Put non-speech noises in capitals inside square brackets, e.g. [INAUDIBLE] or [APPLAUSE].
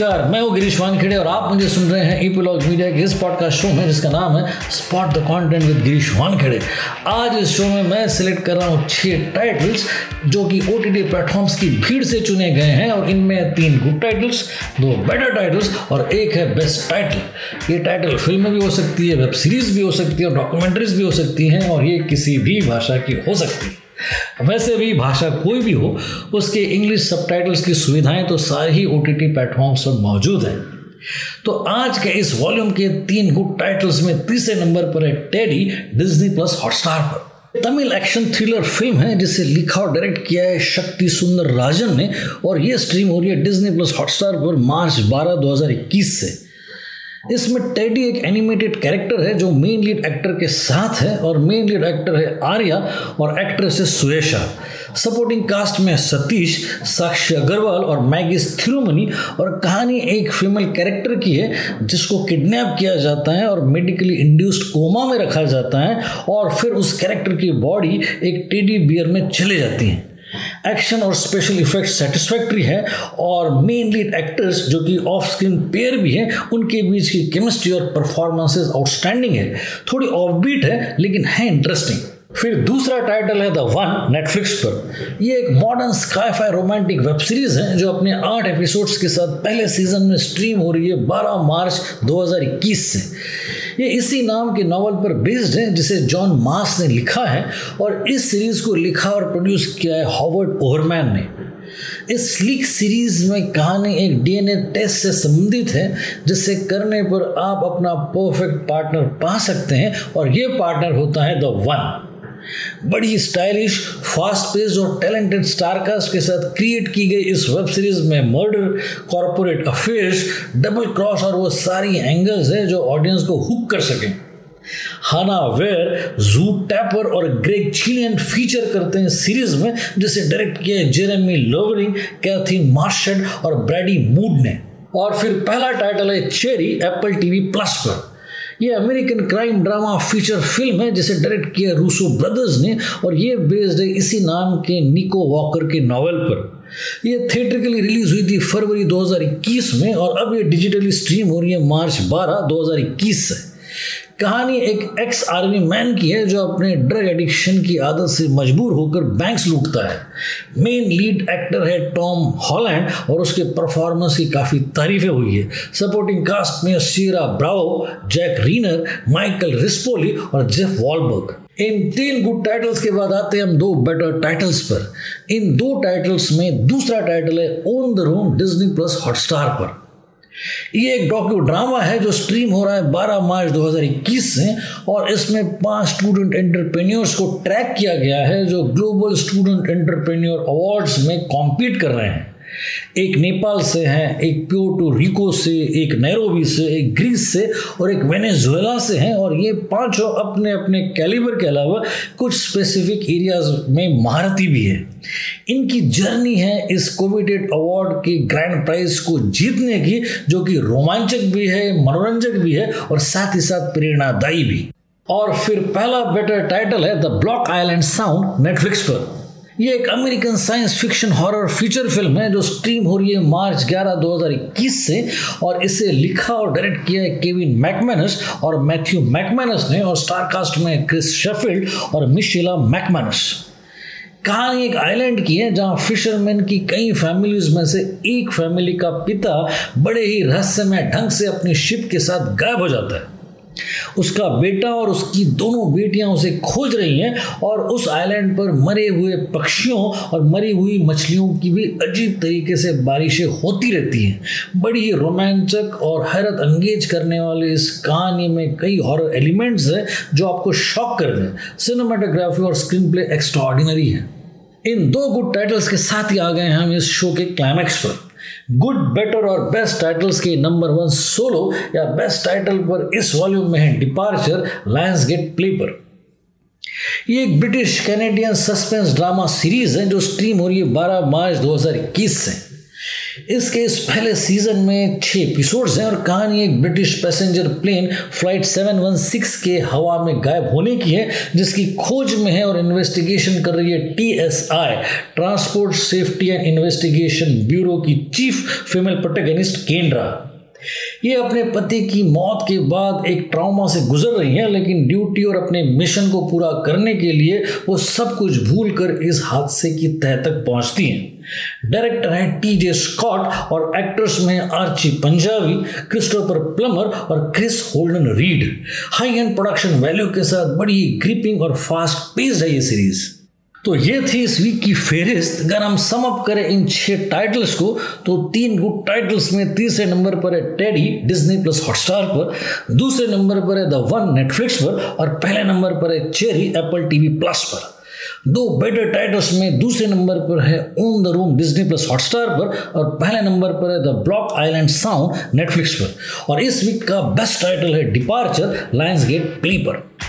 नमस्कार, मैं हूँ गिरीश वानखेड़े और आप मुझे सुन रहे हैं ईपीलॉग मीडिया के इस पॉडकास्ट शो में, जिसका नाम है spot the content with Girish Wankhede. आज इस शो में मैं सिलेक्ट कर रहा हूँ छह टाइटल्स जो कि ओ टी प्लेटफॉर्म्स की भीड़ से चुने गए हैं, और इनमें तीन गुड टाइटल्स दो बेटर टाइटल्स और एक है बेस्ट टाइटल ये टाइटल फ़िल्म भी हो सकती है वेब सीरीज़ भी हो सकती है, और डॉक्यूमेंट्रीज भी हो सकती हैं, और ये किसी भी भाषा की हो सकती है। [LAUGHS] वैसे भी भाषा कोई भी हो, उसके इंग्लिश सब की सुविधाएँ तो सारे ही ओ टी टी प्लेटफॉर्म्स पर मौजूद हैं। तो आज के इस वॉल्यूम के तीन गुड टाइटल्स में तीसरे नंबर पर है टेडी डिज्नी प्लस हॉटस्टार पर। तमिल एक्शन थ्रिलर फ़िल्म है, जिसे लिखा और डायरेक्ट किया है शक्ति सुंदर राजन ने, और ये स्ट्रीम हो रही है डिज्नी प्लस हॉटस्टार पर मार्च 12 2021 से। इसमें टेडी एक एनिमेटेड कैरेक्टर है, जो मेन लीड एक्टर के साथ है और मेन लीड एक्टर है आर्या और एक्ट्रेस है सुरेशा। सपोर्टिंग कास्ट में सतीश, साक्षी अग्रवाल और मैगिस थिरुमनी और कहानी एक फीमेल कैरेक्टर की है, जिसको किडनैप किया जाता है और मेडिकली इंड्यूस्ड कोमा में रखा जाता है और फिर उस कैरेक्टर की बॉडी एक टेडी बियर में चले जाती है। एक्शन और स्पेशल इफ़ेक्ट सेटिस्फैक्ट्री है और मेनली एक्टर्स जो कि ऑफ़ स्क्रीन पेयर भी हैं, उनके बीच की केमिस्ट्री और परफॉर्मेंसेज आउटस्टैंडिंग है। थोड़ी ऑफ़ बीट है, लेकिन है इंटरेस्टिंग फिर दूसरा टाइटल है द वन नेटफ्लिक्स पर। ये एक modern sci-fi romantic web series है, जो अपने आठ एपिसोड्स के साथ पहले सीज़न में स्ट्रीम हो रही है 12 मार्च 2021 से। ये इसी नाम के नावल पर बेस्ड है, जिसे जॉन मास ने लिखा है और इस सीरीज़ को लिखा और प्रोड्यूस किया है हॉवर्ड ओहरमैन ने। इस स्लीक सीरीज़ में कहानी एक डीएनए टेस्ट से संबंधित है जिसे करने पर आप अपना परफेक्ट पार्टनर पा सकते हैं और ये पार्टनर होता है द वन बड़ी स्टाइलिश फास्ट पेस और टैलेंटेड स्टारकास्ट के साथ क्रिएट की गई इस वेब सीरीज़ में murder corporate affairs double cross और वो सारी एंगल्स है जो ऑडियंस को हुक कर सकें। हाना वेयर जू टैपर और ग्रेग चिलियन फीचर करते हैं सीरीज़ में, जिसे डायरेक्ट किया है जेरेमी लोवरिंग कैथीन मार्शेड और ब्रैडी मूड ने और फिर पहला टाइटल है चेरी एप्पल टीवी प्लस पर। ये American crime drama feature film है, जिसे डायरेक्ट किया रूसो ब्रदर्स ने, और ये बेस्ड है इसी नाम के निको वॉकर के नावल पर। ये थिएटर के लिए रिलीज़ हुई थी फरवरी 2021 में, और अब ये डिजिटली स्ट्रीम हो रही है मार्च 12 2021 से। कहानी एक एक्स आर्मी मैन की है जो अपने ड्रग एडिक्शन की आदत से मजबूर होकर बैंक्स लूटता है। मेन लीड एक्टर है टॉम हॉलैंड और उसके परफॉर्मेंस की काफ़ी तारीफें हुई है। सपोर्टिंग कास्ट में सीरा ब्राओ जैक रीनर माइकल रिस्पोली और जेफ वॉलबर्ग इन तीन गुड टाइटल्स के बाद आते हैं हम दो बेटर टाइटल्स पर। इन दो टाइटल्स में दूसरा टाइटल है on the room Disney plus Hotstar पर। ये एक डॉक्यू ड्रामा है जो स्ट्रीम हो रहा है 12 मार्च 2021 से और इसमें पाँच स्टूडेंट एंटरप्रेन्योर्स को ट्रैक किया गया है जो ग्लोबल स्टूडेंट एंटरप्रेन्योर अवार्ड्स में कॉम्पीट कर रहे हैं। एक नेपाल से हैं, एक प्योटो रिको से, एक नैरोबी से, एक ग्रीस से और एक वेनेजुएला से हैं और ये पाँचों अपने अपने कैलिबर के अलावा कुछ स्पेसिफिक एरियाज़ में महारती भी है। इनकी जर्नी है इस कोविडेड अवार्ड के ग्रैंड प्राइज को जीतने की, जो कि रोमांचक भी है, मनोरंजक भी है और साथ ही साथ प्रेरणादायी भी। और फिर पहला बेटर टाइटल है the block island sound Netflix पर। ये एक American science fiction horror feature film है, जो स्ट्रीम हो रही है मार्च 11 2021 से, और इसे लिखा और डायरेक्ट किया है केविन मैकमैनस और मैथ्यू मैकमैनस ने, और स्टारकास्ट में क्रिस शेफिल्ड और मिशेला मैकमैनस कहानी एक आइलैंड की है, जहाँ फिशरमैन की कई फैमिलीज़ में से एक फैमिली का पिता बड़े ही रहस्यमय ढंग से अपनी शिप के साथ गायब हो जाता है। उसका बेटा और उसकी दोनों बेटियाँ उसे खोज रही हैं और उस आइलैंड पर मरे हुए पक्षियों और मरी हुई मछलियों की भी अजीब तरीके से बारिशें होती रहती हैं। बड़ी ही रोमांचक और हैरत अंगेज करने वाले इस कहानी में कई हॉरर एलिमेंट्स हैं जो आपको शॉक कर दें। सिनेमाटोग्राफी और स्क्रीन प्ले एक्स्ट्रा है। इन दो गुड टाइटल्स के साथ ही आ गए हैं हम इस शो के क्लाइमैक्स पर। गुड बेटर और बेस्ट टाइटल्स के नंबर वन सोलो या बेस्ट टाइटल पर इस वॉल्यूम में है डिपार्चर लायंस गेट प्ले पर ये एक British Canadian suspense drama series है जो स्ट्रीम हो रही है 12 मार्च 2021 से। इसके इस पहले सीज़न में छह एपिसोड्स हैं और कहानी एक ब्रिटिश पैसेंजर प्लेन फ़्लाइट 716 के हवा में गायब होने की है, जिसकी खोज में है और इन्वेस्टिगेशन कर रही है TSI transport safety and investigation bureau की चीफ फीमेल प्रोटेगनिस्ट केंद्रा ये अपने पति की मौत के बाद एक ट्रॉमा से गुजर रही हैं, लेकिन ड्यूटी और अपने मिशन को पूरा करने के लिए वो सब कुछ भूल कर इस हादसे की तह तक पहुँचती हैं। डायरेक्टर हैं टी जे स्कॉट और एक्ट्रेस में आर्ची पंजाबी क्रिस्टोफर प्लमर और Chris Holden Reid high end production value के साथ बड़ी ग्रिपिंग और फास्ट पेस्ड है ये सीरीज़ तो ये थी इस वीक की फेरिस्त अगर हम सम अप करें इन छह टाइटल्स को तो तीन गुड टाइटल्स में तीसरे नंबर पर है टेडी डिज्नी प्लस हॉटस्टार पर, दूसरे नंबर पर है द वन नेटफ्लिक्स पर, और पहले नंबर पर है चेरी एप्पल टीवी प्लस पर। दो बेटर टाइटल्स में दूसरे नंबर पर है on the room Disney plus Hotstar पर, और पहले नंबर पर है the block island sound Netflix पर। और इस वीक का बेस्ट टाइटल है डिपार्चर लायंस गेट प्ली पर।